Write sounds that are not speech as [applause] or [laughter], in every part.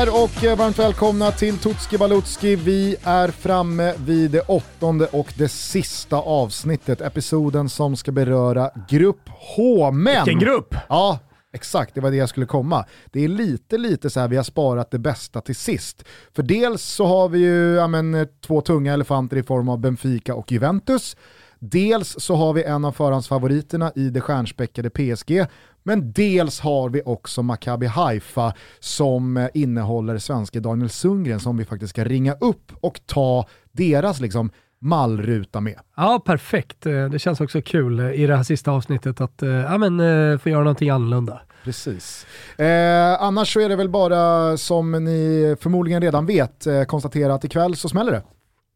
Där och varmt välkomna till Tutski Balutski. Vi är framme vid det åttonde och det sista avsnittet, episoden som ska beröra Grupp H. Men, Vilken grupp! Ja, exakt, det var det jag skulle komma. Det är lite, lite så här vi har sparat det bästa till sist. För dels så har vi ju ja, men, två tunga elefanter i form av Benfica och Juventus. Dels så har vi en av förhandsfavoriterna i det stjärnspäckade PSG, men dels har vi också Maccabi Haifa som eh, innehåller svenske Daniel Sundgren som vi faktiskt ska ringa upp och ta deras liksom mallruta med. Ja, perfekt. Eh, det känns också kul eh, i det här sista avsnittet att ja, men, få göra någonting annorlunda. Precis. Eh, annars så är det väl bara som ni förmodligen redan vet konstatera att ikväll så smäller det.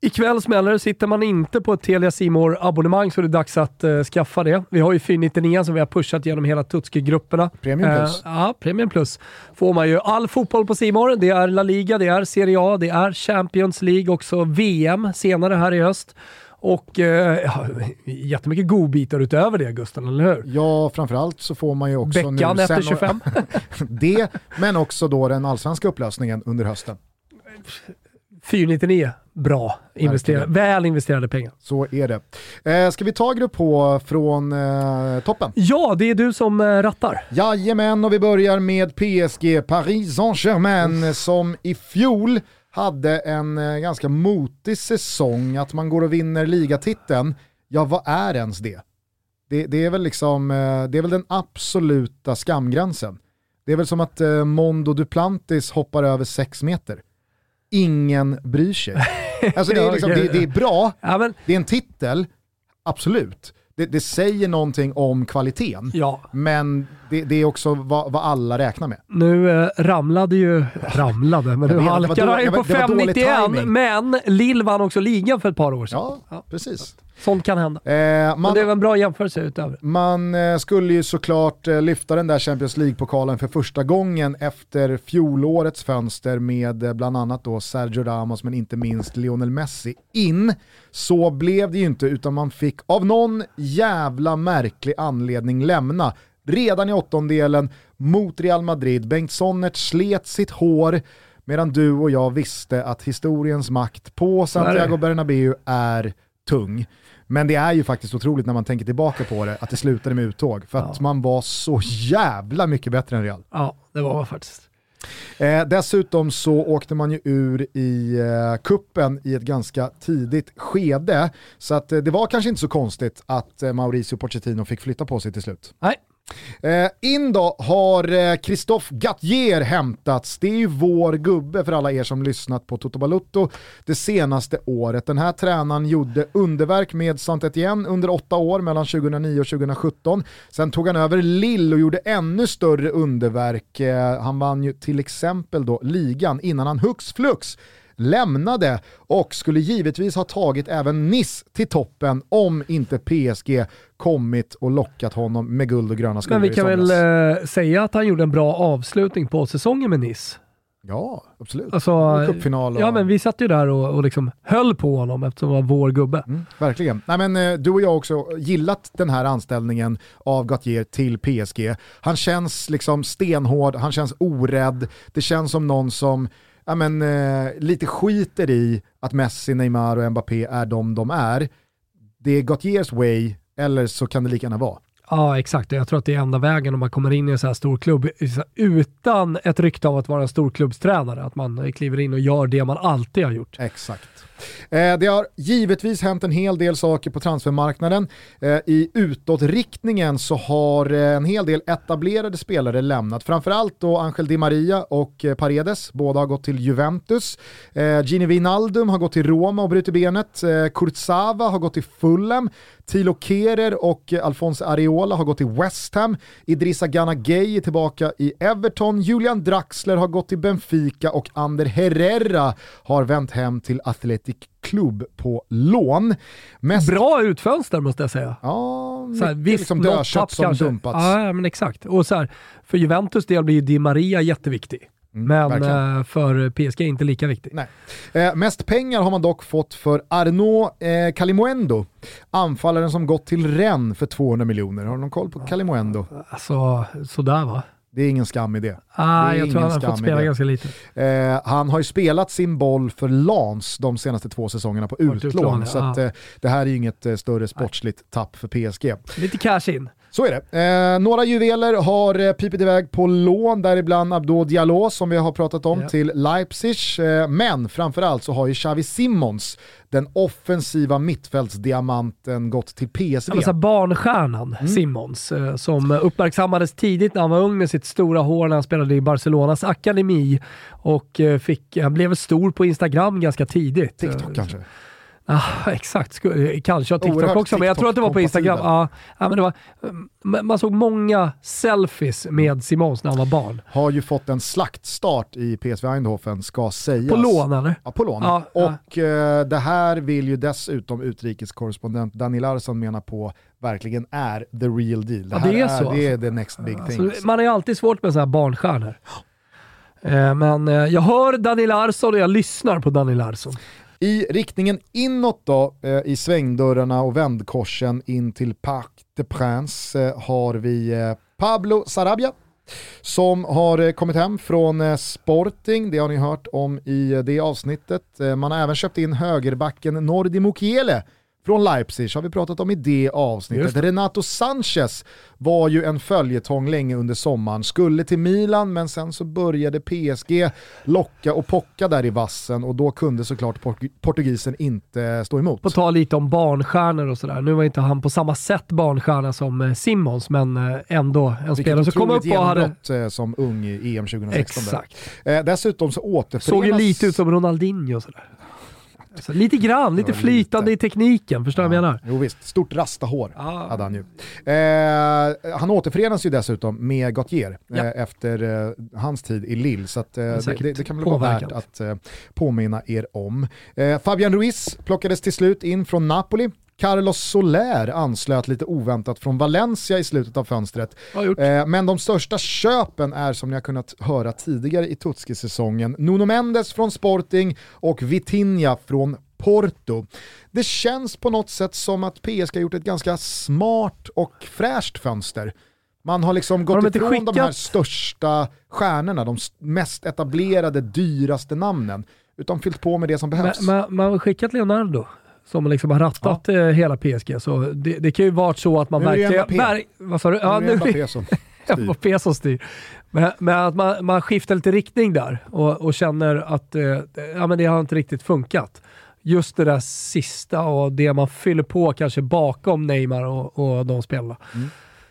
Ikväll smäller det. Sitter man inte på ett Telia Simor abonnemang så är det dags att uh, skaffa det. Vi har ju 499 som vi har pushat genom hela Tutski-grupperna. Premium plus. Uh, ja, Premium plus. Får man ju all fotboll på Simor. Det är La Liga, det är Serie A, det är Champions League, också VM senare här i höst. Och eh, ja, jättemycket godbitar utöver det Gusten, eller hur? Ja, framförallt så får man ju också Beckan nu efter 25. [laughs] det, men också då den allsvenska upplösningen under hösten. 499, bra. Invester väl investerade pengar. Så är det. Eh, ska vi ta grupp H från eh, toppen? Ja, det är du som eh, rattar. Jajamän, och vi börjar med PSG, Paris Saint-Germain, som i fjol hade en eh, ganska motig säsong. Att man går och vinner ligatiteln, ja vad är ens det? Det, det är, väl liksom, eh, det är väl den absoluta skamgränsen. Det är väl som att eh, Mondo Duplantis hoppar över sex meter ingen bryr sig. Alltså det är, [laughs] liksom, det, det är bra, ja, men... det är en titel, absolut. Det, det, säger någonting om kvaliteten, ja. men det, det, är också vad, vad, alla räknar med. Nu eh, ramlade ju, ramlade, men [laughs] nu halkade han ju på 5,91, men Lill vann också ligan för ett par år sedan. Ja, ja. precis. Sånt kan hända. Eh, man, Men det är en bra jämförelse utöver. Man eh, skulle ju såklart eh, lyfta den där Champions League-pokalen för första gången efter fjolårets fönster med eh, bland annat då Sergio Ramos men inte minst Lionel Messi in. Så blev det ju inte utan man fick av någon jävla märklig anledning lämna redan i åttondelen mot Real Madrid. Bengt Sonnert slet sitt hår medan du och jag visste att historiens makt på Santiago Bernabéu är tung. Men det är ju faktiskt otroligt när man tänker tillbaka på det, att det slutade med uttåg. För att ja. man var så jävla mycket bättre än Real. Ja, det var man faktiskt. Eh, dessutom så åkte man ju ur i eh, kuppen i ett ganska tidigt skede. Så att, eh, det var kanske inte så konstigt att eh, Mauricio Pochettino fick flytta på sig till slut. Nej, Eh, in då har eh, Christophe Gattier hämtats. Det är ju vår gubbe för alla er som lyssnat på Toto Balutto det senaste året. Den här tränaren gjorde underverk med Saint-Étienne under åtta år mellan 2009 och 2017. Sen tog han över Lille och gjorde ännu större underverk. Eh, han vann ju till exempel då ligan innan han hux flux lämnade och skulle givetvis ha tagit även Nice till toppen om inte PSG kommit och lockat honom med guld och gröna skogar Men vi kan väl eh, säga att han gjorde en bra avslutning på säsongen med Nice. Ja, absolut. Alltså, Cupfinal och... Ja, men vi satt ju där och, och liksom höll på honom eftersom han var vår gubbe. Mm, verkligen. Nej, men, eh, du och jag har också gillat den här anställningen av Gautier till PSG. Han känns liksom stenhård, han känns orädd, det känns som någon som ja, men, eh, lite skiter i att Messi, Neymar och Mbappé är de de är. Det är Gautiers way, eller så kan det lika gärna vara. Ja, exakt. Jag tror att det är enda vägen om man kommer in i en så här stor klubb utan ett rykte av att vara en storklubbstränare. Att man eh, kliver in och gör det man alltid har gjort. Exakt. Eh, det har givetvis hänt en hel del saker på transfermarknaden. Eh, I utåtriktningen så har eh, en hel del etablerade spelare lämnat. Framförallt då Angel Di Maria och eh, Paredes, båda har gått till Juventus. Gini Wijnaldum har gått till Roma och brutit benet. Kurzawa har gått till Fulham. Tilo Kerer och Alphonse Areola har gått till West Ham. Idrissa Gana Gay är tillbaka i Everton. Julian Draxler har gått till Benfica och Ander Herrera har vänt hem till Athletic Club på lån. Mest... Bra utfönster måste jag säga. Ja, så här, visst, liksom dödkött som kanske. dumpats. Ja, men exakt. Och så här, för Juventus del blir Di Maria jätteviktig. Mm, men verkligen. för PSG inte lika viktig. Nej. Eh, mest pengar har man dock fått för Arnaud eh, anfallaren som gått till Rennes för 200 miljoner. Har du någon koll på Calimuendo? Alltså, sådär va? Det är ingen skam i det. Ah, det jag tror han har fått spela ganska lite. Eh, han har ju spelat sin boll för Lans de senaste två säsongerna på utlån, utlån ja. så att, eh, det här är ju inget eh, större sportsligt tapp för PSG. Lite cash in. Så är det. Eh, några juveler har eh, pipit iväg på lån, däribland Abdo Diallo som vi har pratat om, ja. till Leipzig. Eh, men framförallt så har ju Xavi Simmons, den offensiva mittfältsdiamanten, gått till PSV. Ja, barnstjärnan mm. Simmons, eh, som uppmärksammades tidigt när han var ung med sitt stora hår när han spelade i Barcelonas akademi och eh, fick, han blev stor på Instagram ganska tidigt. TikTok kanske? Ah, exakt, kanske har TikTok Oerhört också, men jag tror att det var på Instagram. Ah, ah, men det var, man såg många selfies med Simons när han var barn. Har ju fått en slaktstart i PSV Eindhoven, ska sägas. På lån eller? Ja, på lån. Ah, och eh, det här vill ju dessutom utrikeskorrespondent Daniel Larsson mena på verkligen är the real deal. Det, ja, det är, är, så. Det är alltså. the next big thing. Alltså, man är alltid svårt med sådana här barnstjärnor. Eh, men eh, jag hör Daniel Larsson och jag lyssnar på Daniel Larsson. I riktningen inåt då, eh, i svängdörrarna och vändkorsen in till Parc des Princes eh, har vi eh, Pablo Sarabia som har eh, kommit hem från eh, Sporting, det har ni hört om i eh, det avsnittet. Eh, man har även köpt in högerbacken Nordi Mukiele från Leipzig har vi pratat om i det avsnittet. Renato Sanchez var ju en följetong länge under sommaren, skulle till Milan men sen så började PSG locka och pocka där i vassen och då kunde såklart portugisen inte stå emot. På tal lite om barnstjärnor och sådär, nu var inte han på samma sätt barnstjärna som eh, Simons men eh, ändå en Vilket spelare som kom upp och hade... Eh, som ung i EM 2016. Exakt. dessutom så återförenas... Såg ju lite ut som Ronaldinho sådär. Alltså, lite grann, lite flytande lite. i tekniken, förstår du ja. vad jag menar? Jo visst, stort rastahår ah. hade han ju. Eh, han återförenas ju dessutom med Gautier ja. eh, efter eh, hans tid i Lille, så att, eh, det, det, det, kan väl vara värt att eh, påminna er om. Eh, Fabian Ruiz plockades till slut in från Napoli. Carlos Soler anslöt lite oväntat från Valencia i slutet av fönstret. Eh, men de största köpen är som ni har kunnat höra tidigare i Tutski-säsongen Nuno Mendes från Sporting och Vitinha från Porto. Det känns på något sätt som att PSG har gjort ett ganska smart och fräscht fönster. Man har liksom gått har de ifrån skickat... de här största stjärnorna, de mest etablerade, dyraste namnen, utan fyllt på med det som behövs. Man har skickat Leonardo som liksom har rattat ja. Eh, hela PSG. Så det, det, kan ju vara så att man verkligen... Ver, vad sa du? Ja, nu är det Mbappé som [laughs] styr. Mbappé som styr. Men, men, att man, man skiftar lite riktning där och, och känner att eh, ja, men det har inte riktigt funkat. Just det där sista och det man fyller på kanske bakom Neymar och, och de spelarna. Mm.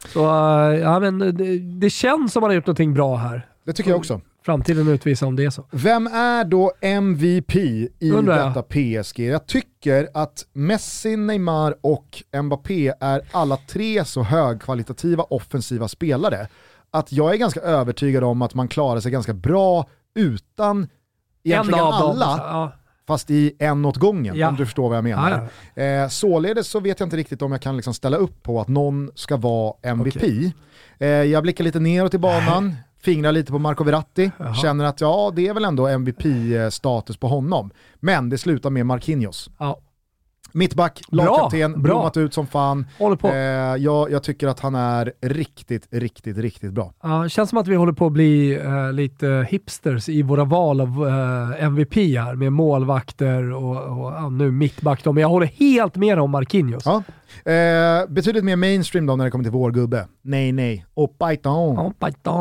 Så uh, ja, men det, det, känns som man har gjort någonting bra här. Det tycker jag också. Framtiden utvisar om det är så. Vem är då MVP i Undrar detta PSG? Jag tycker att Messi, Neymar och Mbappé är alla tre så högkvalitativa offensiva spelare att jag är ganska övertygad om att man klarar sig ganska bra utan egentligen alla. Ja. Fast i en åt gången, ja. om du förstår vad jag menar. Ja, eh, således så vet jag inte riktigt om jag kan liksom ställa upp på att någon ska vara MVP. Okay. Eh, jag blickar lite neråt i banan, [laughs] fingrar lite på Marco Verratti, Jaha. känner att ja, det är väl ändå MVP-status på honom. Men det slutar med Marquinhos. Ja. Mittback, lagkapten, blommat ut som fan. Håller på. Eh, jag, jag, tycker att han är riktigt, riktigt, riktigt bra. Ja, känns som att vi håller på att bli eh, lite hipsters i våra val av eh, MVP här med målvakter och, och ja, nu mittback. Men jag håller helt med om Marquinhos. Ja. Eh, betydligt mer mainstream då när det kommer till vår gubbe. Nej, nej. Och Python. Oh.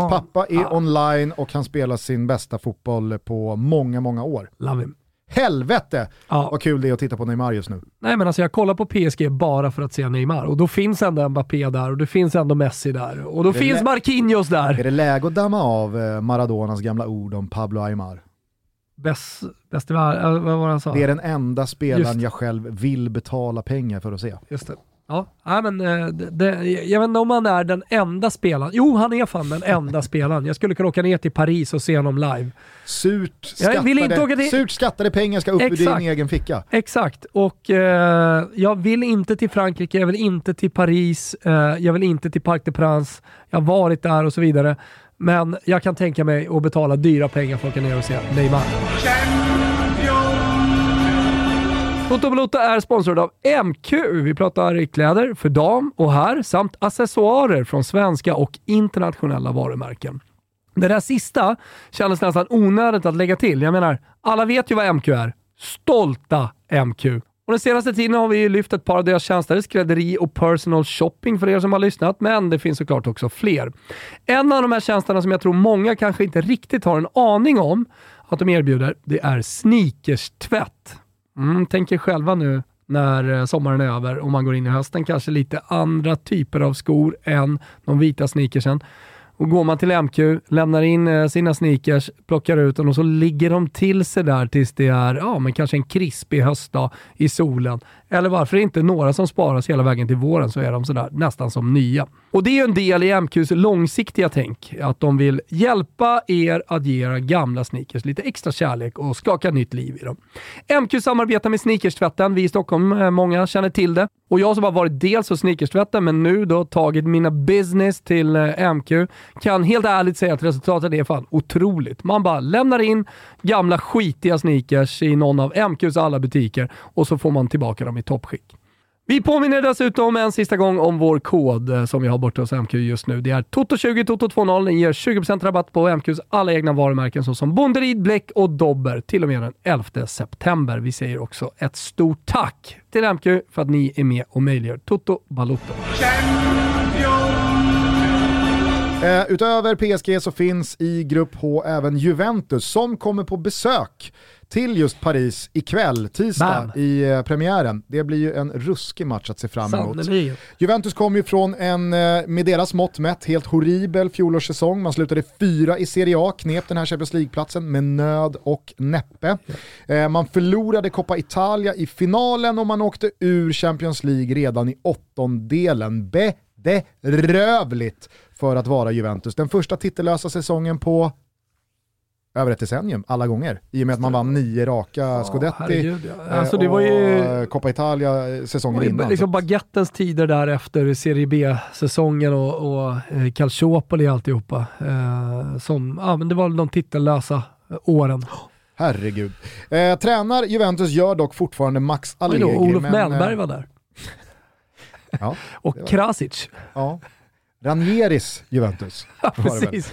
Pappa är ah. online och han spelar sin bästa fotboll på många, många år. Love him. Helvete ja. vad kul det är att titta på Neymar just nu. Nej men alltså jag kollar på PSG bara för att se Neymar och då finns ändå Mbappé där och det finns ändå Messi där och då finns Marquinhos där. Är det läge att damma av eh, Maradonas gamla ord om Pablo Aymar? Bäst, bäst i världen, vad var det han sa? Det är den enda spelaren jag själv vill betala pengar för att se. Just det. Ja, men eh, det, det, jag vet inte om han är den enda spelaren. Jo, han är fan den enda [laughs] spelaren. Jag skulle kunna åka ner till Paris och se honom live. Surt skattade, till... Surt skattade pengar ska upp Exakt. ur din egen ficka. Exakt, och eh, jag vill inte till Frankrike, jag vill inte till Paris, eh, jag vill inte till Parc des Princes. Jag har varit där och så vidare. Men jag kan tänka mig att betala dyra pengar för att åka ner och se Neymar. Toto Balotto är sponsrad av MQ. Vi pratar kläder för dam och herr samt accessoarer från svenska och internationella varumärken. Det där sista kändes nästan onödigt att lägga till. Jag menar, alla vet ju vad MQ är. Stolta MQ. Och den senaste tiden har vi lyft ett par av deras tjänster, skrädderi och personal shopping för er som har lyssnat, men det finns såklart också fler. En av de här tjänsterna som jag tror många kanske inte riktigt har en aning om att de erbjuder, det är sneakerstvätt. Mm, tänk er själva nu när eh, sommaren är över och man går in i hösten, kanske lite andra typer av skor än de vita sneakersen. Och går man till MQ, lämnar in eh, sina sneakers, plockar ut dem och så ligger de till sig där tills det är ja, men kanske en krispig höstdag i solen. Eller varför inte några som sparas hela vägen till våren så är de sådär nästan som nya. Och det är ju en del i MQs långsiktiga tänk, att de vill hjälpa er att ge era gamla sneakers lite extra kärlek och skaka nytt liv i dem. MQ samarbetar med Sneakerstvätten, vi i Stockholm, eh, många känner till det. Och jag som har varit dels hos Sneakerstvätten, men nu då tagit mina business till eh, MQ, kan helt ärligt säga att resultatet är fan otroligt. Man bara lämnar in gamla skitiga sneakers i någon av MQs alla butiker och så får man tillbaka dem i toppskick. Vi påminner dessutom en sista gång om vår kod eh, som vi har borta hos MQ just nu. Det är TOTO20 TOTO20. Den ger 20% rabatt på MQs alla egna varumärken såsom Bonderid, Bläck och Dobber till och med den 11 september. Vi säger också ett stort tack till MQ för att ni är med och möjliggör Toto Balotto. Eh, utöver PSG så finns i Grupp H även Juventus som kommer på besök till just Paris ikväll, tisdag, Bam. i eh, premiären. Det blir ju en ruskig match att se fram emot. Sannerligen. Juventus kom ju från en, eh, med deras mått mätt, helt horribel fjolårssäsong. Man slutade fyra i Serie A, knep den här Champions League-platsen med nöd och näppe. Eh, man förlorade Coppa Italia i finalen och man åkte ur Champions League redan i åttondelen. Bedrövligt för att vara Juventus. Den första titellösa säsongen på över ett decennium, alla gånger. I och med att man vann nio raka Scudetti herregud, ja. Alltså, det var och ju- eh, Coppa Italia eh, säsongen innan. liksom baguettens tider där efter Serie B-säsongen och, och eh, Calciopoli och alltihopa. Eh, som, ja, men det var de titellösa åren. Herregud. Eh, tränar Juventus gör dock fortfarande Max Allegri. Olof men, Mellberg var där. [laughs] Ja, Och Krasic. ja. Ranieris Juventus. [laughs] var väl. Precis.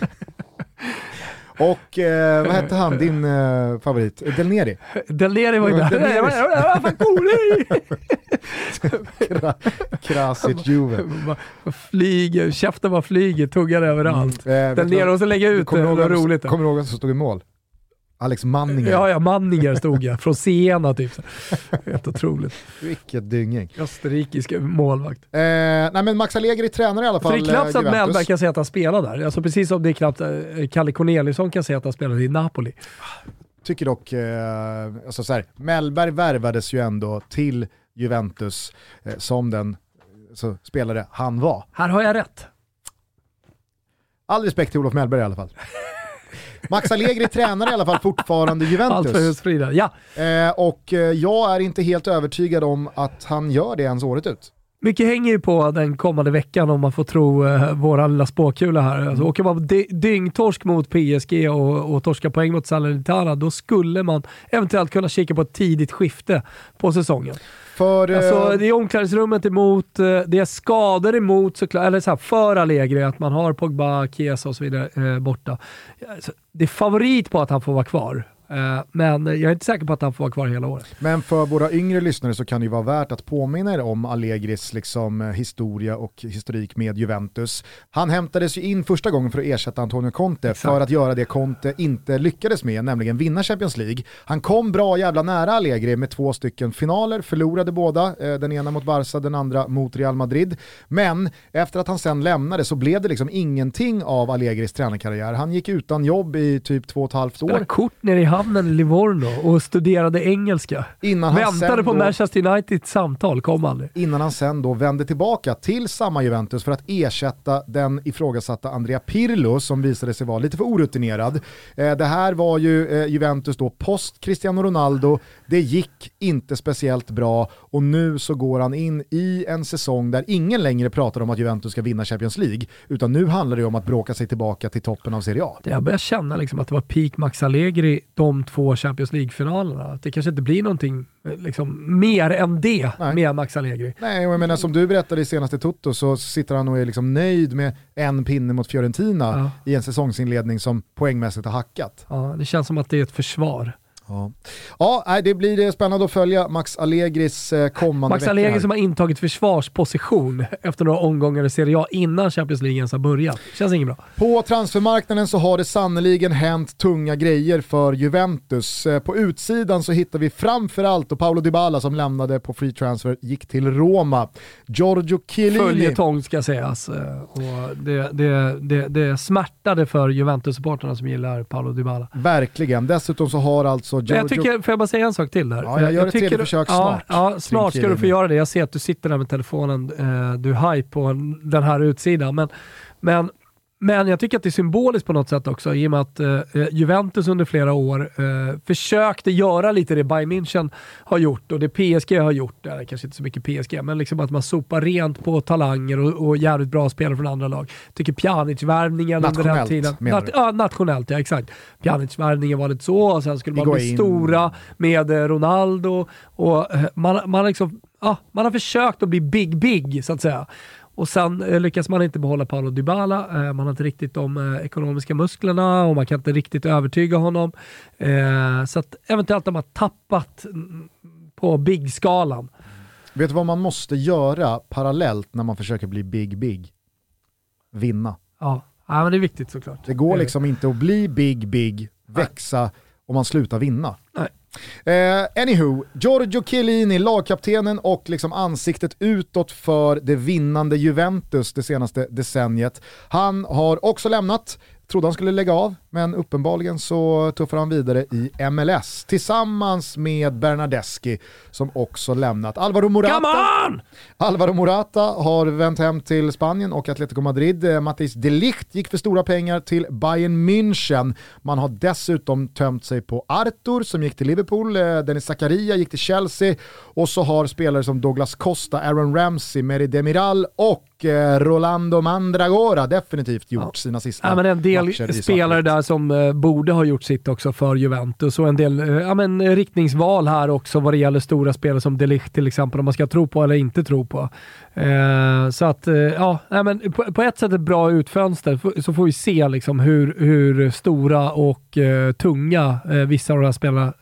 Och eh, vad hette han, din eh, favorit? Del Neri? Del Neri var ju där. Var- var Krasic Juve. [laughs] Flyger, käften bara flyger, tuggar överallt. Eh, vet Del Neri och så lägga ut kommer det, vem- roligt. Kommer du ihåg vem som stod i mål? Alex Manninger. Ja, ja, Manninger stod jag. Från Siena typ. Helt otroligt. Vilket dynging. Österrikisk målvakt. Eh, nej men Max Allegri tränar i alla Så fall det är knappt så eh, att. Mellberg kan säga att han spelar där. Alltså precis som det är knappt eh, Kalle Corneliusson kan säga att han spelade i Napoli. Tycker dock, eh, alltså så här, Mellberg värvades ju ändå till Juventus eh, som den så, spelare han var. Här har jag rätt. All respekt till Olof Mellberg i alla fall. Max Allegri tränar i alla fall fortfarande Allt för Juventus. husfrida. Ja, Eh, och eh, jag är inte helt övertygad om att han gör det ens året ut. Mycket hänger ju på den kommande veckan om man får tro eh, våra lilla spåkula här. Alltså, åker man dy- dyngtorsk mot PSG och, och torska poäng mot Salernitana, då skulle man eventuellt kunna kika på ett tidigt skifte på säsongen. För, eh, Alltså, det är omklädningsrummet emot, eh, det är skador emot såklart, eller så här, för Allegri, att man har Pogba, Chiesa och så vidare eh, borta. Alltså, det är favorit på att han får vara kvar, men jag är inte säker på att han får vara kvar hela året. Men för våra yngre lyssnare så kan det ju vara värt att påminna er om Allegris liksom, eh, historia och historik med Juventus. Han hämtades ju in första gången för att ersätta Antonio Conte Exakt. för att göra det Conte inte lyckades med, nämligen vinna Champions League. Han kom bra jävla nära Allegri med två stycken finaler, förlorade båda, eh, den ena mot Barca, den andra mot Real Madrid. Men efter att han sen lämnade så blev det liksom ingenting av Allegris tränarkarriär. Han gick utan jobb i typ två och ett halvt Spelade år. kort nere i hamnen i Livorno och studerade engelska. Innan han Väntade på då- Manchester Uniteds samtal, kom aldrig. innan han sen då vände tillbaka till samma Juventus för att ersätta den ifrågasatta Andrea Pirlo som visade sig vara lite för orutinerad. Eh, det här var ju eh, Juventus då post Cristiano Ronaldo, det gick inte speciellt bra och nu så går han in i en säsong där ingen längre pratar om att Juventus ska vinna Champions League, utan nu handlar det om att bråka sig tillbaka till toppen av Serie A. Jag börjar känna liksom att det var peak Max Allegri de de två Champions League-finalerna. Det kanske inte blir någonting eh, liksom, mer än det Nej. med Max Allegri. Nej, och jag menar som du berättade i senaste Toto så sitter han och är liksom nöjd med en pinne mot Fiorentina ja. i en säsongsinledning som poängmässigt har hackat. Ja, det känns som att det är ett försvar. Ja, ja det blir spännande att följa Max Allegris eh, kommande Max Allegri som har intagit försvarsposition efter några omgångar i Serie A innan Champions League ens har börjat. Känns inget bra. På transfermarknaden så har det sannoliken hänt tunga grejer för Juventus. Eh, på utsidan så hittar vi framförallt och Paolo Dybala som lämnade på free transfer gick till Roma. Giorgio Chiellini. Följetong ska sägas. Eh, och det, det, det, det smärtade för Juventus-supporterna som gillar Paolo Dybala. Verkligen. Dessutom så har alltså Giorgio... Jag tycker, får jag bara säga en sak till där? Ja, jag gör jag ett tredje försök snart. Ja, ja snart ska du få göra det. Jag ser att du sitter där med telefonen, eh, du är hype på den här utsidan. Men, men men jag tycker att det är symboliskt på något sätt också i och med att eh, Juventus under flera år eh, försökte göra lite det Bayern München har gjort och det PSG har gjort. Det kanske inte så mycket PSG, men liksom att man sopar rent på talanger och, och jävligt bra spelare från andra lag. Tycker Pjanic-värvningen under den tiden... Nat ja, nationellt, ja exakt. Pjanic-värvningen var lite så, och sen skulle man bli stora med eh, Ronaldo och eh, man, man, liksom, ja, man har försökt att bli big, big så att säga. Och sen eh, lyckas man inte behålla Paolo Dybala. Eh, man har inte riktigt de eh, ekonomiska musklerna och man kan inte riktigt övertyga honom. Eh, så att eventuellt har man tappat mm, på big-skalan. Vet du vad man måste göra parallellt när man försöker bli big, big? Vinna. Ja, ja men det är viktigt såklart. Det går liksom inte att bli big, big, växa om man slutar vinna. Nej. Eh, anywho, Giorgio Chiellini, lagkaptenen och liksom ansiktet utåt för det vinnande Juventus det senaste decenniet. Han har också lämnat Trodde han skulle lägga av, men uppenbarligen så tuffar han vidare i MLS tillsammans med Bernadeschi som också lämnat. Alvaro Morata, Alvaro Morata har vänt hem till Spanien och Atletico Madrid. Eh, Mattis Ligt gick för stora pengar till Bayern München. Man har dessutom tömt sig på Artur som gick till Liverpool, eh, Dennis Zakaria gick till Chelsea och så har spelare som Douglas Costa, Aaron Ramsey, Meri Demiral och Eh, Rolando Mandragora definitivt gjort ja. sina sista ja, men En del spelare där som eh, borde ha gjort sitt också för Juventus och en del eh, ja, men, eh, riktningsval här också vad det gäller stora spelare som Delicht till exempel, om man ska tro på eller inte tro på. Eh, så att, ja, men på, på, ett sätt ett bra utfönster, så får vi se liksom hur, hur stora och tunga vissa av de här spelarna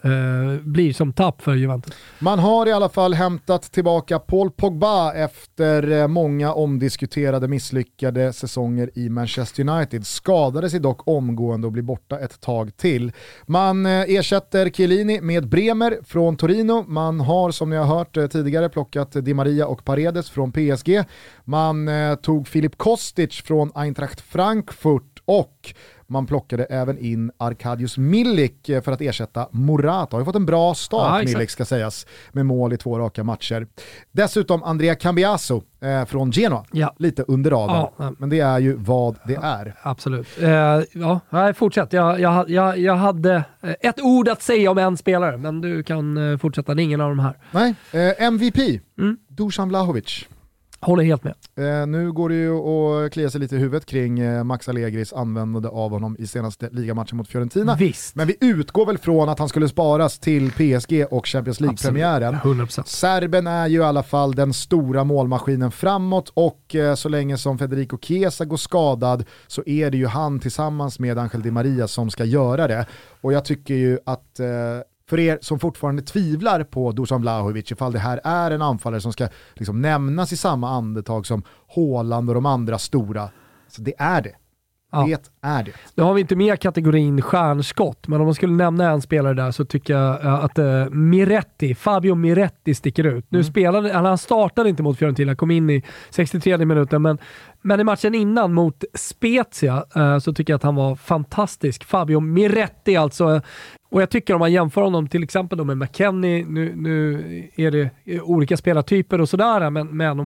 blir som tapp för Juventus. Man har i alla fall hämtat tillbaka Paul Pogba efter många omdiskuterade omdiskuterade misslyckade säsonger i Manchester United. Skadade sig dock omgående och blir borta ett tag till. Man eh, ersätter Chiellini med Bremer från Torino. Man har som ni har hört eh, tidigare plockat Di Maria och Paredes från PSG. Man eh, tog Filip Kostic från Eintracht Frankfurt och man plockade även in Arkadius Milik eh, för att ersätta Morata. Har ju fått en bra start, ja, Milik ska sägas, med mål i två raka matcher. Dessutom Andrea Cambiaso eh, från Genoa, ja. lite under radarn. Ja, men det är ju vad det är. Absolut. Eh, ja, fortsätt. Jag, jag, jag, jag hade eh, ett ord att säga om en spelare, men du kan eh, fortsätta. Det är ingen av de här. Nej, eh, MVP, mm. Dusan Vlahovic. Håller helt med. Eh, nu går det ju att klia sig lite i huvudet kring eh, Max Allegris användande av honom i senaste ligamatchen mot Fiorentina. Visst. Men vi utgår väl från att han skulle sparas till PSG och Champions League-premiären. Serben är ju i alla fall den stora målmaskinen framåt och eh, så länge som Federico Chiesa går skadad så är det ju han tillsammans med Angel Di Maria som ska göra det. Och jag tycker ju att eh, för er som fortfarande tvivlar på Dusan Vlahovic, ifall det här är en anfallare som ska liksom nämnas i samma andetag som Håland och de andra stora, så det är det. Ja. Det är det. Nu har vi inte med kategorin stjärnskott, men om man skulle nämna en spelare där så tycker jag eh, att uh, Miretti, Fabio Miretti sticker ut. Nu mm. spelade, han startade inte mot Fiorentina, kom in i 63 minuten, men, men i matchen innan mot Spezia uh, så tycker jag att han var fantastisk. Fabio Miretti alltså. Och jag tycker om man jämför honom till exempel med McKennie, nu, nu är det olika spelartyper och sådär, men, men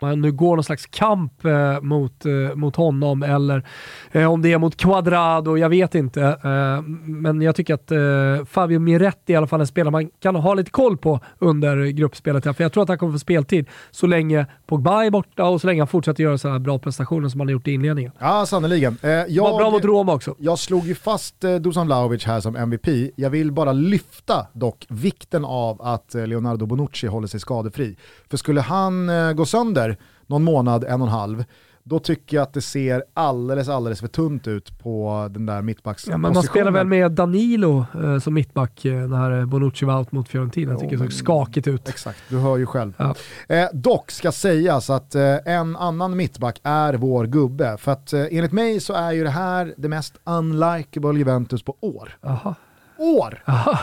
man nu går någon slags kamp eh, mot, eh, mot honom eller eh, om det är mot Quadrado, jag vet inte. Eh, men jag tycker att eh, Fabio Miretti i alla fall är en spelare man kan ha lite koll på under gruppspelet. Här, för jag tror att han kommer få speltid så länge Pogba är borta och så länge han fortsätter göra sådana bra prestationer som han har gjort i inledningen. Ja, sannerligen. Eh, jag, Var bra mot Roma också. Jag slog ju fast eh, Dusan Vlahovic här som MVP. Jag vill bara lyfta dock vikten av att Leonardo Bonucci håller sig skadefri. För skulle han gå sönder någon månad, en och en halv, då tycker jag att det ser alldeles, alldeles för tunt ut på den där mittbackspositionen. Ja, man spelar väl med Danilo eh, som mittback eh, när Bonucci var out mot Fiorentina. Jag tycker det såg skakigt ut. Exakt, du hör ju själv. Ja. Eh, dock ska sägas att eh, en annan mittback är vår gubbe. För att eh, enligt mig så är ju det här det mest unlikable Juventus på år. Aha. År! Aha.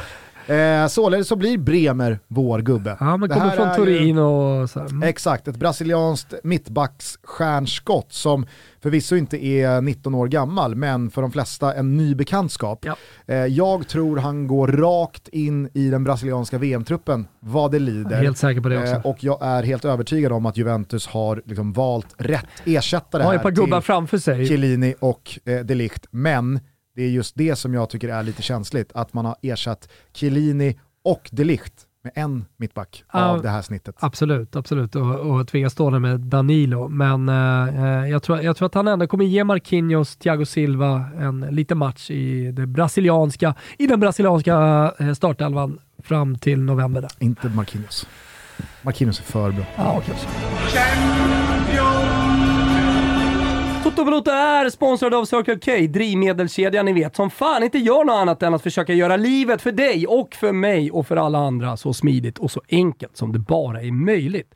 Eh, således så blir Bremer vår gubbe. Ja, men kommer från är Turin och så här. Mm. Exakt, ett brasilianskt mittbacksstjärnskott som förvisso inte är 19 år gammal, men för de flesta en ny bekantskap. Ja. Eh, jag tror han går rakt in i den brasilianska VM-truppen vad det lider. Jag är helt säker på det också. Eh, och jag är helt övertygad om att Juventus har liksom valt rätt ersättare Har här ett par gubbar framför sig. Chiellini och eh, de Ligt. Men det är just det som jag tycker är lite känsligt, att man har ersatt Chiellini och de Ligt med en mittback av det här snittet. Absolut, absolut. Och, och tvingas stå där med Danilo. Men eh, jag, tror, jag tror att han ändå kommer ge Marquinhos, Thiago Silva en liten match i, det brasilianska, i den brasilianska eh, startelvan fram till november. Där. Inte Marquinhos. Marquinhos är för bra. Ja, kanske. Toto är sponsrad av Circle K, drivmedelskedjan ni vet, som fan inte gör något annat än att försöka göra livet för dig och för mig och för alla andra så smidigt och så enkelt som det bara är möjligt.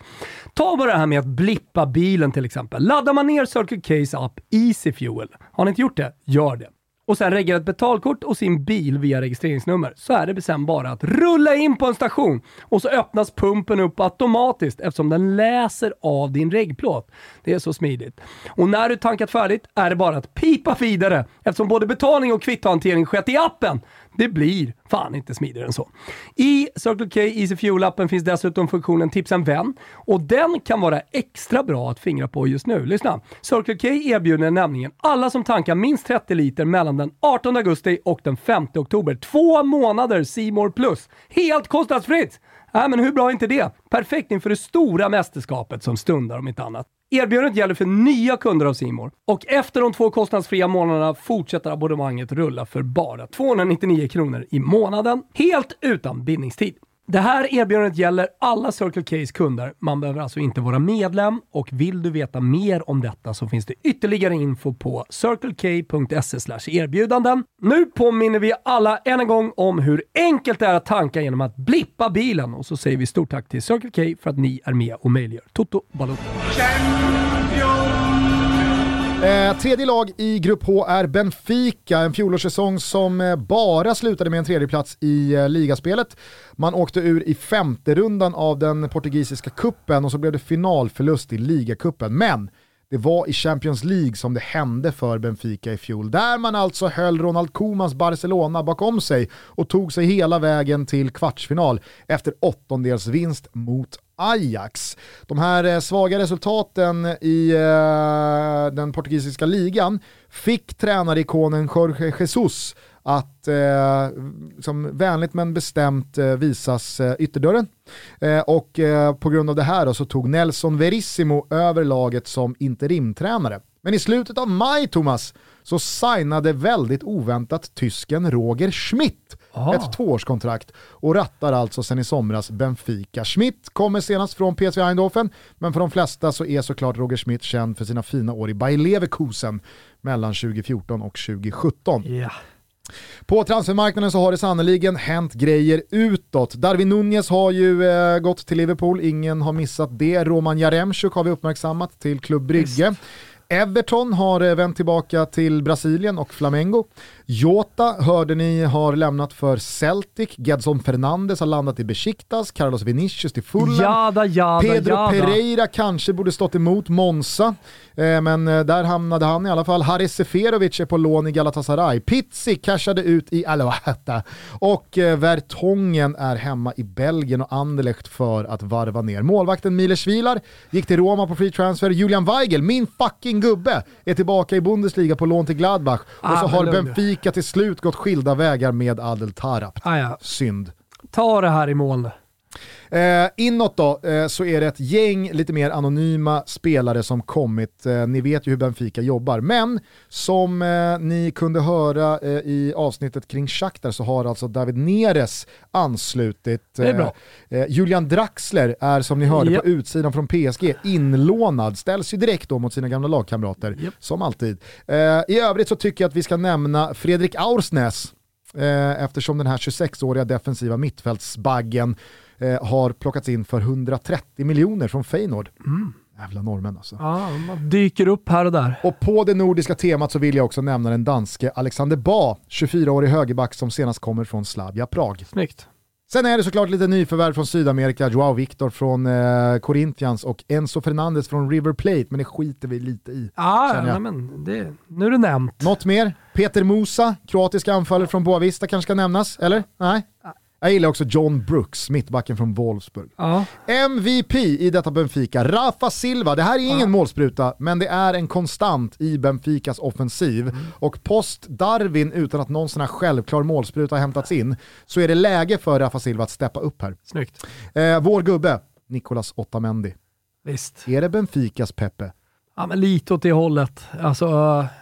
Ta bara det här med att blippa bilen till exempel. Laddar man ner Circle K's app Easy Fuel, har ni inte gjort det? Gör det och sen reggar ett betalkort och sin bil via registreringsnummer så är det sen bara att rulla in på en station och så öppnas pumpen upp automatiskt eftersom den läser av din reggplåt. Det är så smidigt. Och när du tankat färdigt är det bara att pipa vidare eftersom både betalning och kvittohantering skett i appen. Det blir fan inte smidigare än så. I Circle K Easy Fuel-appen finns dessutom funktionen Tips en vän och den kan vara extra bra att fingra på just nu. Lyssna! Circle K erbjuder nämligen alla som tankar minst 30 liter mellan den 18 augusti och den 5 oktober två månader Simor Plus. Helt kostnadsfritt! Äh, men hur bra är inte det? Perfekt inför det stora mästerskapet som stundar om inte annat. Erbjudandet gäller för nya kunder av Simor och efter de två kostnadsfria månaderna fortsätter abonnemanget rulla för bara 299 kronor i månaden, helt utan bindningstid. Det här erbjudandet gäller alla Circle K's kunder. Man behöver alltså inte vara medlem och vill du veta mer om detta så finns det ytterligare info på circlek.se erbjudanden. Nu påminner vi alla än en gång om hur enkelt det är att tanka genom att blippa bilen och så säger vi stort tack till Circle K för att ni är med och möjliggör Toto Balotto. Eh, tredje lag i Grupp H är Benfica, en fjolårssäsong som eh, bara slutade med en tredjeplats i eh, ligaspelet. Man åkte ur i femte rundan av den portugisiska kuppen och så blev det finalförlust i ligacupen. Men det var i Champions League som det hände för Benfica i fjol, där man alltså höll Ronald Comas Barcelona bakom sig och tog sig hela vägen till kvartsfinal efter åttondelsvinst mot Ajax. De här eh, svaga resultaten i eh, den portugisiska ligan fick tränarikonen Jorge Jesus att eh, som vänligt men bestämt eh, visas eh, ytterdörren. Eh, och eh, på grund av det här då, så tog Nelson Verissimo över laget som interimtränare. Men i slutet av maj, Thomas, så signade väldigt oväntat tysken Roger Schmidt Ah. ett tvåårskontrakt och rattar alltså sen i somras Benfica. Schmidt kommer senast från PSV Eindhoven, men för de flesta så är såklart Roger Schmidt känd för sina fina år i Bayer Leverkusen mellan 2014 och 2017. Ja. På transfermarknaden så har det sannoliken hänt grejer utåt. Darwin Nunez har ju eh, gått till Liverpool, ingen har missat det. Roman Jaremchuk har vi uppmärksammat till Klubb Brygge. Everton har eh, vänt tillbaka till Brasilien och Flamengo. Jota hörde ni har lämnat för Celtic, Gedson Fernandes har landat i Besiktas, Carlos Vinicius till Fulham. Jada, jada, Pedro jada. Pereira kanske borde stått emot Monza, eh, men eh, där hamnade han i alla fall. Haris Seferovic är på lån i Galatasaray. Pizzi cashade ut i Alouette och eh, Vertongen är hemma i Belgien och Anderlecht för att varva ner. Målvakten Miles Vilar gick till Roma på free transfer. Julian Weigel, min fucking gubbe, är tillbaka i Bundesliga på lån till Gladbach. Och Ah, så har lugn. Benfica till slut gått skilda vägar med Adel Tarap. Ah, ja. Synd. Ta det här i mål nu. Eh, inåt då, eh, så är det ett gäng lite mer anonyma spelare som kommit. Eh, ni vet ju hur Benfica jobbar, men som eh, ni kunde höra eh, i avsnittet kring Shakhtar så har alltså David Neres anslutit. Bra. Eh, Julian Draxler är som ni hörde Ja. på utsidan från PSG inlånad, ställs ju direkt då mot sina gamla lagkamrater, Japp. som alltid. Eh, I övrigt så tycker jag att vi ska nämna Fredrik Aursnäs, eh, eftersom den här 26-åriga defensiva mittfältsbaggen eh, har plockats in för 130 miljoner från Feyenoord. Jävla norrmän alltså. Ja, man dyker upp här och där. Och på det nordiska temat så vill jag också nämna den danske Alexander Ba, 24-årig högerback som senast kommer från Slavia Prag. Snyggt. Sen är det såklart lite nyförvärv från Sydamerika, Joao Victor från eh, Corinthians och Enzo Fernandes från River Plate, men det skiter vi lite i. Ja, jag. nej, men det, nu är det nämnt. Något mer? Peter Musa, kroatiska anfallare från Boavista kanske ska nämnas, eller? Nej? Jag gillar också John Brooks, mittbacken från Wolfsburg. Ja. MVP i detta Benfica, Rafa Silva. Det här är ingen målspruta, men det är en konstant i Benficas offensiv. Mm. Och post Darwin, utan att någon sån här självklar målspruta har hämtats in, så är det läge för Rafa Silva att steppa upp här. Snyggt. Eh, vår gubbe, Nicolas Otamendi. Visst. Är det Benficas Pepe? Ja, men lite åt det hållet. Alltså,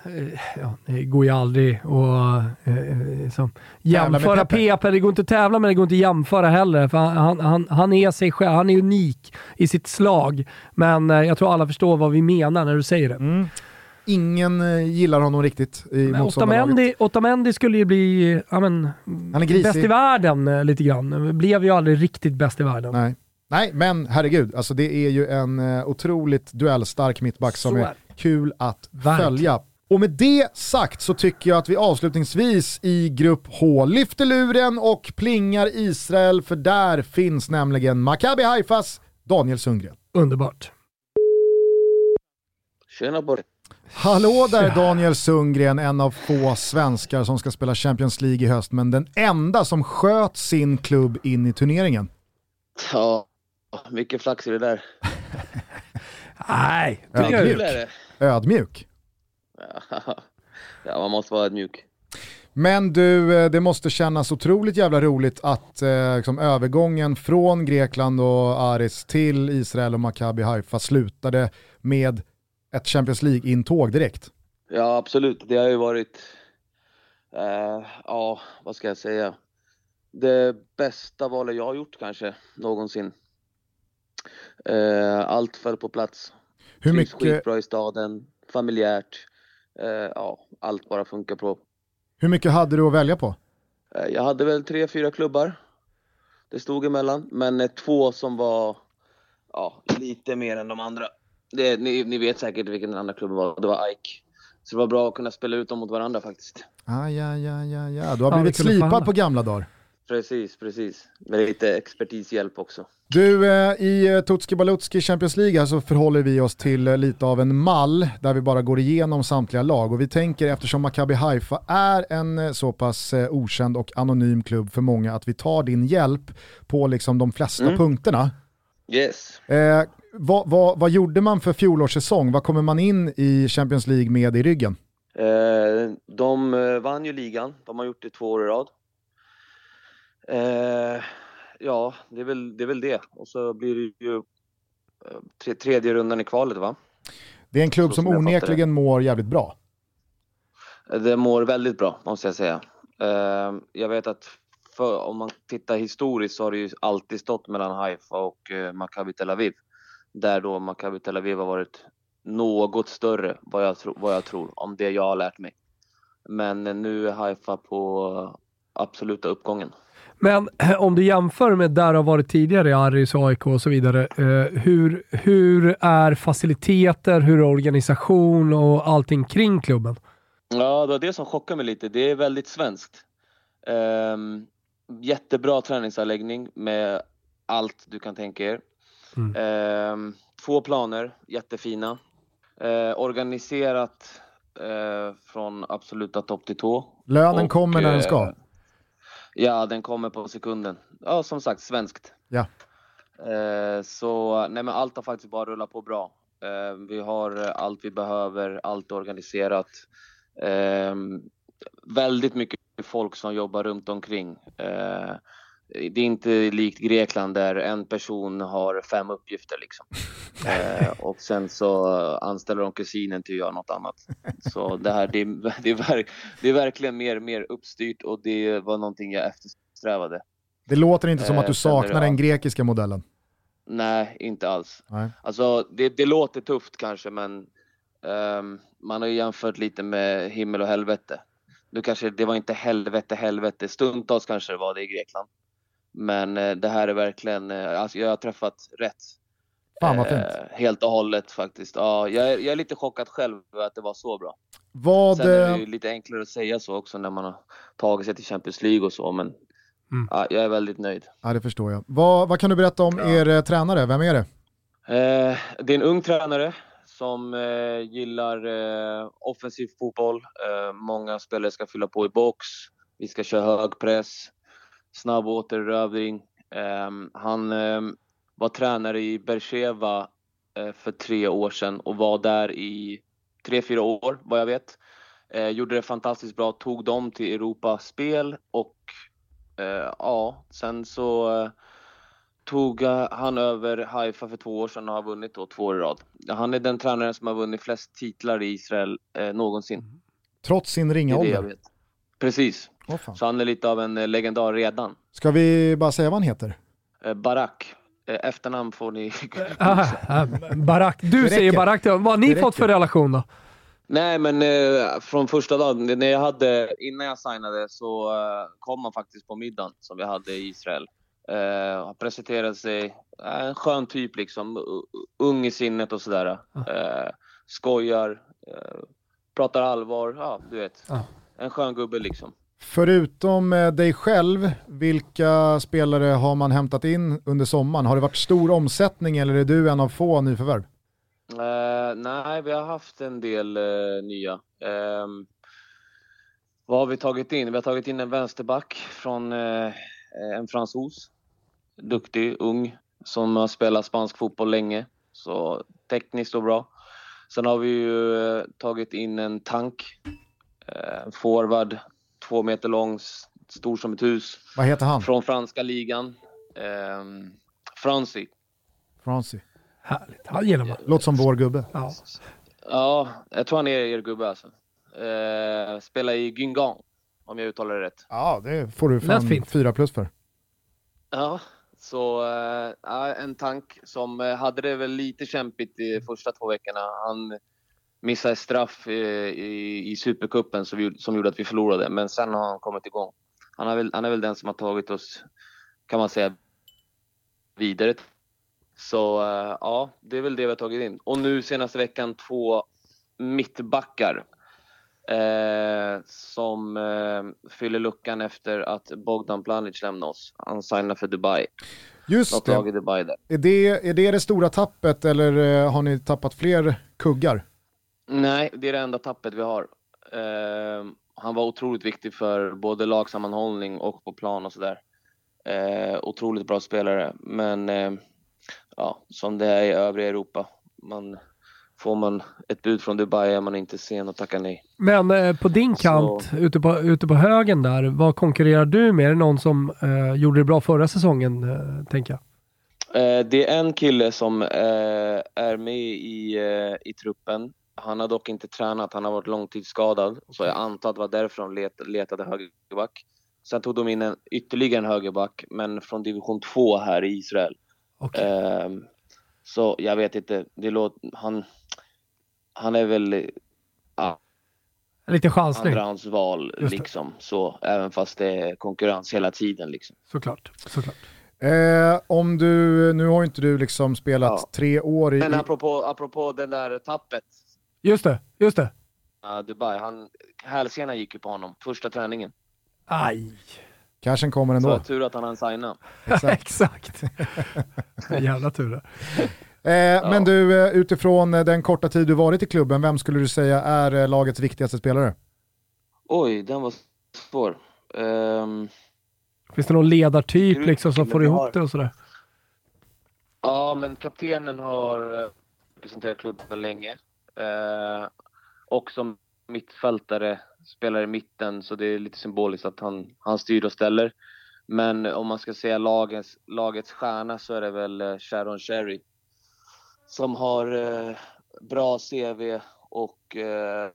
eh, ja, det går ju aldrig att eh, liksom, jämföra Pepe. Det går inte att tävla men det går inte att jämföra heller. För han, han, han, är sig själv, han är unik i sitt slag. Men eh, jag tror alla förstår vad vi menar när du säger det. Ingen eh, gillar honom riktigt i motståndarlaget. Otamendi, Otamendi skulle ju bli ja, men, bäst i världen lite grann. Blev ju aldrig riktigt bäst i världen. Nej. Nej, men herregud, alltså det är ju en eh, otroligt duellstark mittback som är är kul att Verkligen. följa. Och med det sagt så tycker jag att vi avslutningsvis i grupp H lyfter luren och plingar Israel, för där finns nämligen Maccabi Haifas Daniel Sundgren. Underbart. Tjena på dig. Hallå där Daniel Sundgren, en av få svenskar som ska spela Champions League i höst, men den enda som sköt sin klubb in i turneringen. Ja, mycket flax i det där. [laughs] Nej, är det. Ödmjuk. [laughs] Ja, man måste vara ödmjuk. Men du, eh, det måste kännas otroligt jävla roligt att eh, liksom, övergången från Grekland och Aris till Israel och Maccabi Haifa slutade med ett Champions League-intåg direkt. Ja, absolut. Det har ju varit, eh, ja, vad ska jag säga? Det bästa valet jag har gjort kanske någonsin. Eh, allt föll på plats. Hur Trivs mycket, skitbra i staden, familjärt. Eh, ja, allt bara funkar på. hur mycket hade du att välja på? Eh, Jag hade väl tre, fyra klubbar. Det stod emellan, men eh, två som var ja, lite mer än de andra. Det, ni, ni vet säkert vilken den andra klubben var. Det var Ike. Så det var bra att kunna spela ut dem mot varandra faktiskt. Ah, ja, ja, ja, ja. Du har Ja, blivit slipad på gamla dagar. Precis, precis. Med lite expertishjälp också. Du, eh, i eh, Tutski Balutski Champions League så förhåller vi oss till eh, lite av en mall där vi bara går igenom samtliga lag och vi tänker eftersom Maccabi Haifa är en så pass okänd och anonym klubb för många att vi tar din hjälp på liksom de flesta Mm. punkterna. Yes. Eh, vad, vad, vad gjorde man för fjolårssäsong? Vad kommer man in i Champions League med i ryggen? Eh, de vann ju ligan. De har gjort det två år i rad. Eh, ja, det är, väl, det är väl det. Och så blir det ju eh, tre, tredje rundan i kvalet va? Det är en klubb Så som onekligen mår jävligt bra. Det mår väldigt bra måste jag säga. Eh, Jag vet att för, om man tittar historiskt så har det ju alltid stått mellan Haifa och eh, Maccabi Tel Aviv. Där då Maccabi Tel Aviv har varit något större vad jag, tro, vad jag tror om det jag har lärt mig. Men eh, nu är Haifa på eh, absoluta uppgången. Men om du jämför med där du har varit tidigare i Aris, AIK och så vidare. Eh, hur, hur är faciliteter, hur är organisation och allting kring klubben? Ja, det var det som chockade mig lite. Det är väldigt svenskt. Um, jättebra träningsanläggning med allt du kan tänka er. Mm. Um, två planer, jättefina. Uh, organiserat uh, från absoluta topp till tå. Lönen och, kommer när den ska? Ja, den kommer på sekunden. Ja, som sagt, svenskt. Ja. så nej, men allt har faktiskt bara rullat på bra. vi har allt vi behöver, allt organiserat. väldigt mycket folk som jobbar runt omkring. Det är inte likt Grekland där en person har fem uppgifter liksom. [laughs] Eh, och sen så anställer de kusinen till att göra något annat. Så det här, det är, det är, verk, det är verkligen mer, mer uppstyrt och det var någonting jag eftersträvade. Det låter inte som att du eh, saknar den grekiska modellen. Nej, inte alls. Nej. Alltså, det, det låter tufft kanske, men um, man har ju jämfört lite med himmel och helvete. Nu kanske det var inte helvete, helvete. Stundtals kanske det var det i Grekland. Men eh, det här är verkligen, eh, alltså jag har träffat rätt. Fan vad fint. Eh, helt och hållet faktiskt. Ja, jag, är, jag är lite chockad själv att det var så bra. Vad, Sen är det ju lite enklare att säga så också när man har tagit sig till Champions League och så, men mm. ja, jag är väldigt nöjd. Ja, det förstår jag. Vad, vad kan du berätta om ja. er tränare? Vem är det? Eh, det är en ung tränare som eh, gillar eh, offensiv fotboll. Många spelare ska fylla på i box. Vi ska köra hög press, snabb återerövring. Ehm, han ehm, var tränare i Bercheva eh, för tre år sedan och var där i tre, fyra år vad jag vet. Eh, gjorde det fantastiskt bra, tog dem till Europaspel och eh, ja, sen så tog han över Haifa för två år sedan och har vunnit då två år i rad. Han är den tränaren som har vunnit flest titlar i Israel eh, någonsin. Trots sin ringa ålder? Precis. Oh, så han är lite av en eh, legendar redan. Ska vi bara säga vad han heter? Eh, Barak. Eh, efternamn får ni... [laughs] ah, ah, Barak. Du säger Barak. Vad har ni fått för relation då? Nej, men eh, från första dagen, när jag hade, innan jag signade så eh, kom han faktiskt på middagen som vi hade i Israel. Uh, har presenterat sig, en skön typ liksom, ung i sinnet och sådär. Uh, skojar, pratar allvar, ja du vet. En skön gubbe liksom. Förutom eh, dig själv, vilka spelare har man hämtat in under sommaren? Har det varit stor omsättning eller är du en av få nyförvärv? Eh, nej, vi har haft en del eh, nya. Uh, vad har vi tagit in? Vi har tagit in en vänsterback från en fransos duktig, ung, som har spelat spansk fotboll länge. Så tekniskt och bra. Sen har vi ju tagit in en tank, en forward, två meter lång, stor som ett hus. Vad heter han? Från franska ligan. Eh, Franci. Franci. Härligt, han gillar man. Låter som vår gubbe. Ja. ja, jag tror han är er gubbe alltså. Eh, spelar i Guingamp, om jag uttalar det rätt. Ja, det får du fan fyra plus för. Ja, så äh, en tank som äh, hade det väl lite kämpigt de första två veckorna. Han missade straff i, i, i Supercupen som, som gjorde att vi förlorade, men sen har han kommit igång. Han är, väl, han är väl den som har tagit oss, kan man säga, vidare. Så äh, ja, det är väl det vi har tagit in. Och nu senaste veckan två mittbackar Eh, som eh, fyller luckan efter att Bogdan Planic lämnade oss. Han signar för Dubai. Just det. Dubai. Är, det. Är det det stora tappet eller eh, har ni tappat fler kuggar? Nej, det är det enda tappet vi har. Eh, han var otroligt viktig för både lagsammanhållning och på plan och sådär. Eh, otroligt bra spelare, men eh, ja, som det är i övriga Europa. Man får man ett bud från Dubai är man inte sen att tacka nej. Men eh, på din kant, ute på, ute på högen där, vad konkurrerar du med? Är det någon som eh, gjorde det bra förra säsongen, eh, tänker jag? Eh, det är en kille som eh, är med i, eh, i truppen. Han har dock inte tränat, han har varit långtidsskadad. Så jag antar att det var därför de let, letade högerback. Sen tog de in en, ytterligare en högerback, men från division 2 här i Israel. Okay. Ehm, så jag vet inte, det låter, han, han är väl... Ja. Lite chansning. andrahandsval liksom. Så, även fast det är konkurrens hela tiden liksom. Såklart. Såklart. Eh, om du, nu har inte du liksom spelat Ja. tre år i... Men apropå, apropå den där tappet, Just det, just det. uh, Dubai, han, hälsenan gick ju på honom första träningen. Aj. Cashen kommer Så ändå. tur att han hann signa. Exakt. [laughs] Jävla tur det. Eh, Men du, eh, utifrån eh, den korta tid du varit i klubben, vem skulle du säga är eh, lagets viktigaste spelare? Oj, den var svår. Ehm, Finns det någon ledartyp liksom som får ihop har. det och sådär? ja, men kaptenen har representerat klubben länge. Eh, och som mittfältare, spelar i mitten, så det är lite symboliskt att han, han styr och ställer. Men om man ska säga lagets, lagets stjärna så är det väl eh, Sharon Sherry. Som har eh, bra CV och eh,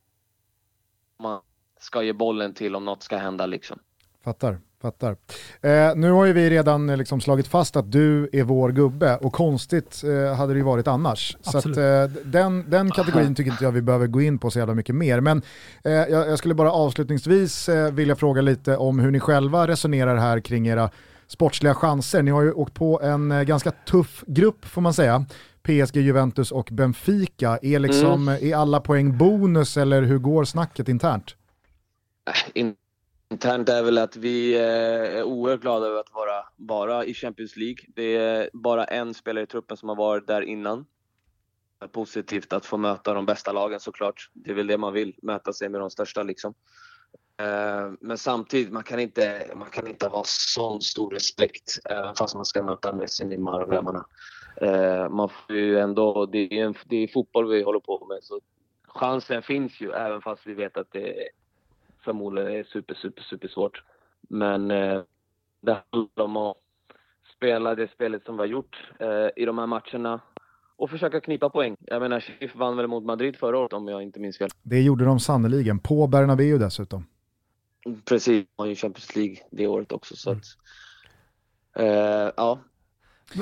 man ska ge bollen till om något ska hända liksom. Fattar, fattar. Eh, nu har ju vi redan eh, liksom slagit fast att du är vår gubbe och konstigt eh, hade det ju varit annars. Så att, Absolut. eh, den, den kategorin tycker inte jag vi behöver gå in på så jävla mycket mer. Men eh, jag, jag skulle bara avslutningsvis eh, vilja fråga lite om hur ni själva resonerar här kring era sportsliga chanser. Ni har ju åkt på en eh, ganska tuff grupp får man säga. PSG, Juventus och Benfica. Är, liksom, är alla poäng bonus eller hur går snacket internt? In- Internt är väl att vi eh, är oerhört glada över att vara bara i Champions League. Det är bara en spelare i truppen som har varit där innan. Positivt att få möta de bästa lagen såklart. Det är väl det man vill, möta sig med de största liksom. Eh, men samtidigt, man kan inte, man kan inte ha sån stor respekt även fast man ska möta Messi, Neymar och grabbarna. Man får ju ändå, det är, en, det är fotboll vi håller på med så chansen finns ju även fast vi vet att det förmodligen är super, super, super svårt. Men eh, det handlar om att spela det spelet som vi har gjort eh, i de här matcherna och försöka knipa poäng. Jag menar, Sheriff vann väl mot Madrid förra året om jag inte minns fel. Det gjorde de sannoliken, på Bernabéu dessutom. Precis, de har ju Champions League det året också så att... Eh, ja,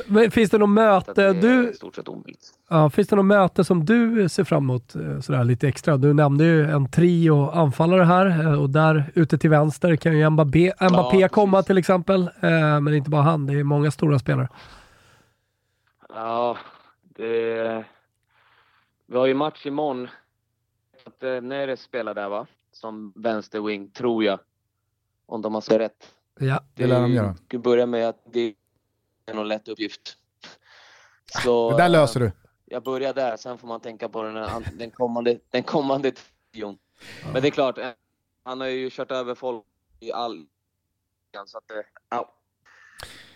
Men Finns det något möte det är du, stort sett omöjligt. Ja, finns det något möte som du ser fram emot eh, sådär lite extra? Du nämnde ju en trio anfallare här eh, och där ute till vänster kan ju Mbappé, Mbappé precis. komma till exempel. Eh, Men inte bara han, det är många stora spelare. Ja, det... Vi har ju match imorgon. Att Neres spelar där va? Som vänsterwing, tror jag. Om de har sett rätt. Ja. Det lär de göra. Vi börjar med att det är någon lätt uppgift. Så, Det där löser du. Jag börjar där, sen får man tänka på den, den kommande, den kommande trion. Men det är klart, eh, han har ju kört över folk i all... Så att, eh, ja.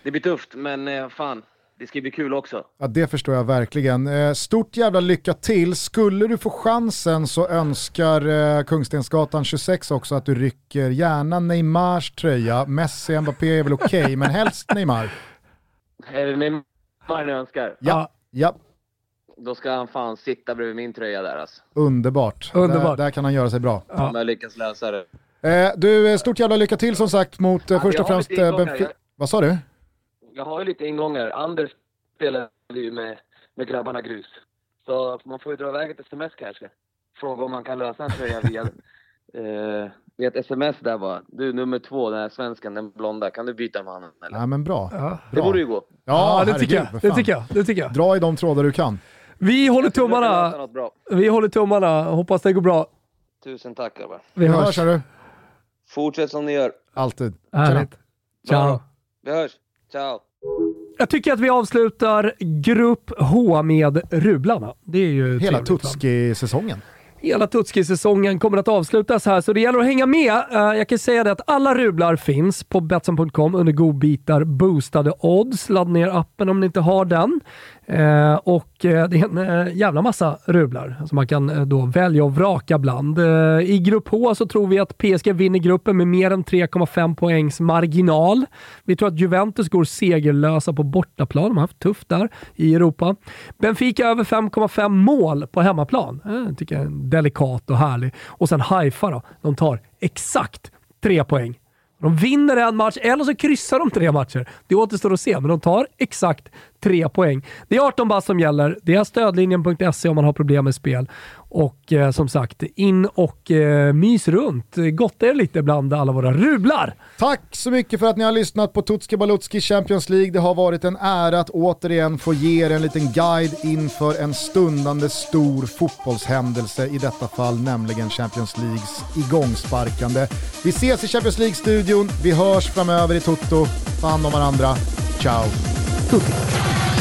Det blir tufft, men eh, fan, det ska bli kul också. Ja, det förstår jag verkligen. Stort jävla lycka till. Skulle du få chansen så önskar Kungstensgatan 26 också att du rycker gärna Neymars tröja. Messi, Mbappé är väl okej, men helst Neymar. Är det Neymar ni önskar? Ja, ja. Då ska han fan sitta bredvid min tröja där alltså. underbart. Underbart. Där, där kan han göra sig bra. Om jag lyckas lösa det. Eh, du, eh, stort jävla lycka till som sagt mot eh, Ja, först och främst eh. Benfica. Vad sa du? Jag har ju lite ingångar. Anders spelade ju med, med grabbarna grus. Så man får ju dra iväg ett sms kanske. Fråga om man kan lösa en tröja via, [laughs] eh, via ett sms där bara. Du, nummer två, den här svensken, den blonda. Kan du byta med honom eller? Ja, men bra. Ja. det borde ju gå. Ja, det herregud, tycker jag. Det tycker jag. Det tycker jag. Dra i de trådar du kan. Vi håller tummarna. Vi håller tummarna. Hoppas det går bra. Tusen tack grabbar. Vi hörs. hörs, hörru. Fortsätt som ni gör. Alltid. Härligt. Ciao. Vi hörs. Ciao. Jag tycker att vi avslutar Grupp H med Rublarna. Det är ju Hela? Tutski-säsongen. Hela Tutski-säsongen kommer att avslutas här, så det gäller att hänga med. Eh, jag kan säga det att alla rublar finns på Betsson.com under godbitar boostade odds. Ladda ner appen om ni inte har den. Eh, och eh, det är en eh, jävla massa rublar som man kan eh, då välja och vraka bland. Eh, I grupp H så tror vi att PSG vinner gruppen med mer än 3,5 poängs marginal. Vi tror att Juventus går segerlösa på bortaplan. De har haft tufft där i Europa. Benfica över 5,5 mål på hemmaplan. Eh, tycker jag är delikat och härlig. Och sen Haifa då. De tar exakt tre poäng. De vinner en match eller så kryssar de tre matcher. Det återstår att se, men de tar exakt tre poäng. Det är 18 bass som gäller. Det är stödlinjen.se om man har problem med spel. Och eh, som sagt, in och eh, mys runt. Gotta er lite bland alla våra rublar. Tack så mycket för att ni har lyssnat på Tutski Balutski Champions League. Det har varit en ära att återigen få ge er en liten guide inför en stundande stor fotbollshändelse, i detta fall nämligen Champions Leagues igångsparkande. Vi ses i Champions League-studion, vi hörs framöver i Toto. Ta hand om varandra. Ciao! YouTube.